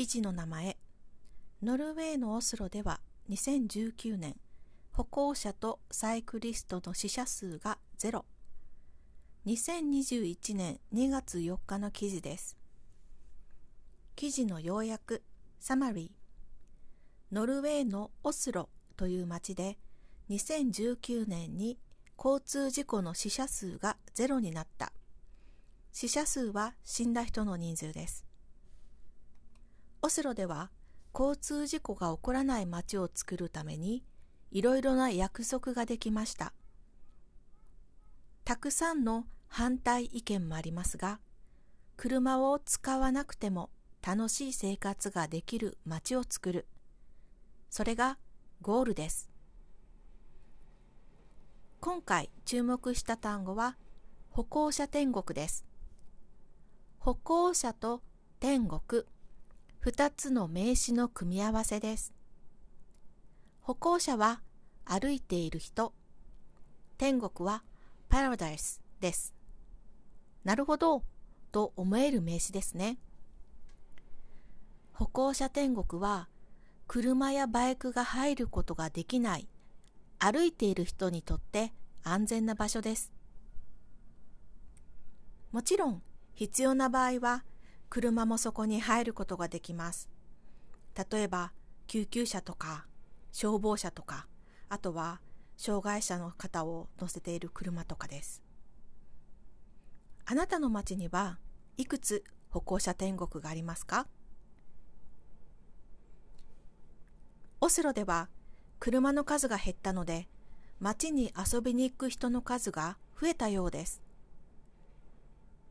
記事の名前。ノルウェーのオスロでは2019年歩行者とサイクリストの死者数がゼロ。2021年2月4日の記事です。記事の要約サマリー。ノルウェーのオスロという町で2019年に交通事故の死者数がゼロになった。死者数は死んだ人の人数です。オスロでは交通事故が起こらない街を作るためにいろいろな約束ができました。たくさんの反対意見もありますが、車を使わなくても楽しい生活ができる街を作る。それがゴールです。今回注目した単語は歩行者天国です。歩行者と天国2つの名詞の組み合わせです。歩行者は歩いている人、天国はパラダイスです。なるほど、と思える名詞ですね。歩行者天国は車やバイクが入ることができない歩いている人にとって安全な場所です。もちろん必要な場合は車もそこに入ることができます。例えば、救急車とか、消防車とか、あとは、障害者の方を乗せている車とかです。あなたの街にはいくつ歩行者天国がありますか？オスロでは車の数が減ったので街に遊びに行く人の数が増えたようです。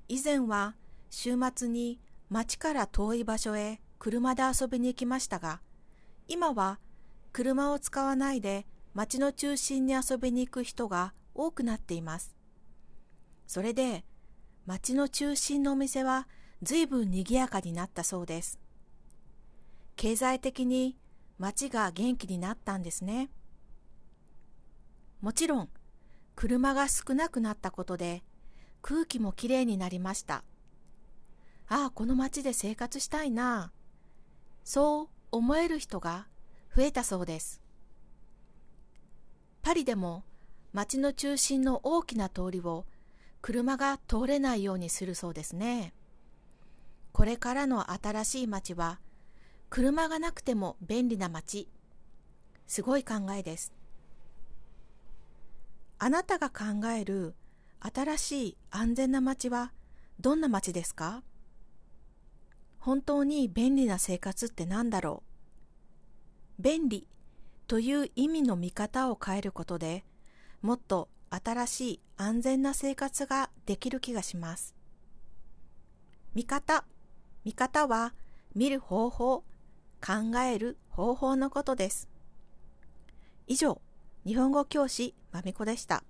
以前は週末に町から遠い場所へ車で遊びに行きましたが、今は車を使わないで町の中心に遊びに行く人が多くなっています。それで町の中心のお店は随分賑やかになったそうです。経済的に町が元気になったんですね。もちろん車が少なくなったことで空気もきれいになりました。ああ、この街で生活したいな。そう思える人が増えたそうです。パリでも街の中心の大きな通りを車が通れないようにするそうですね。これからの新しい街は車がなくても便利な街。すごい考えです。あなたが考える新しい安全な街はどんな街ですか？本当に便利な生活って何だろう？便利という意味の見方を変えることでもっと新しい安全な生活ができる気がします。見方。見方は見る方法、考える方法のことです。以上、日本語教師まみこでした。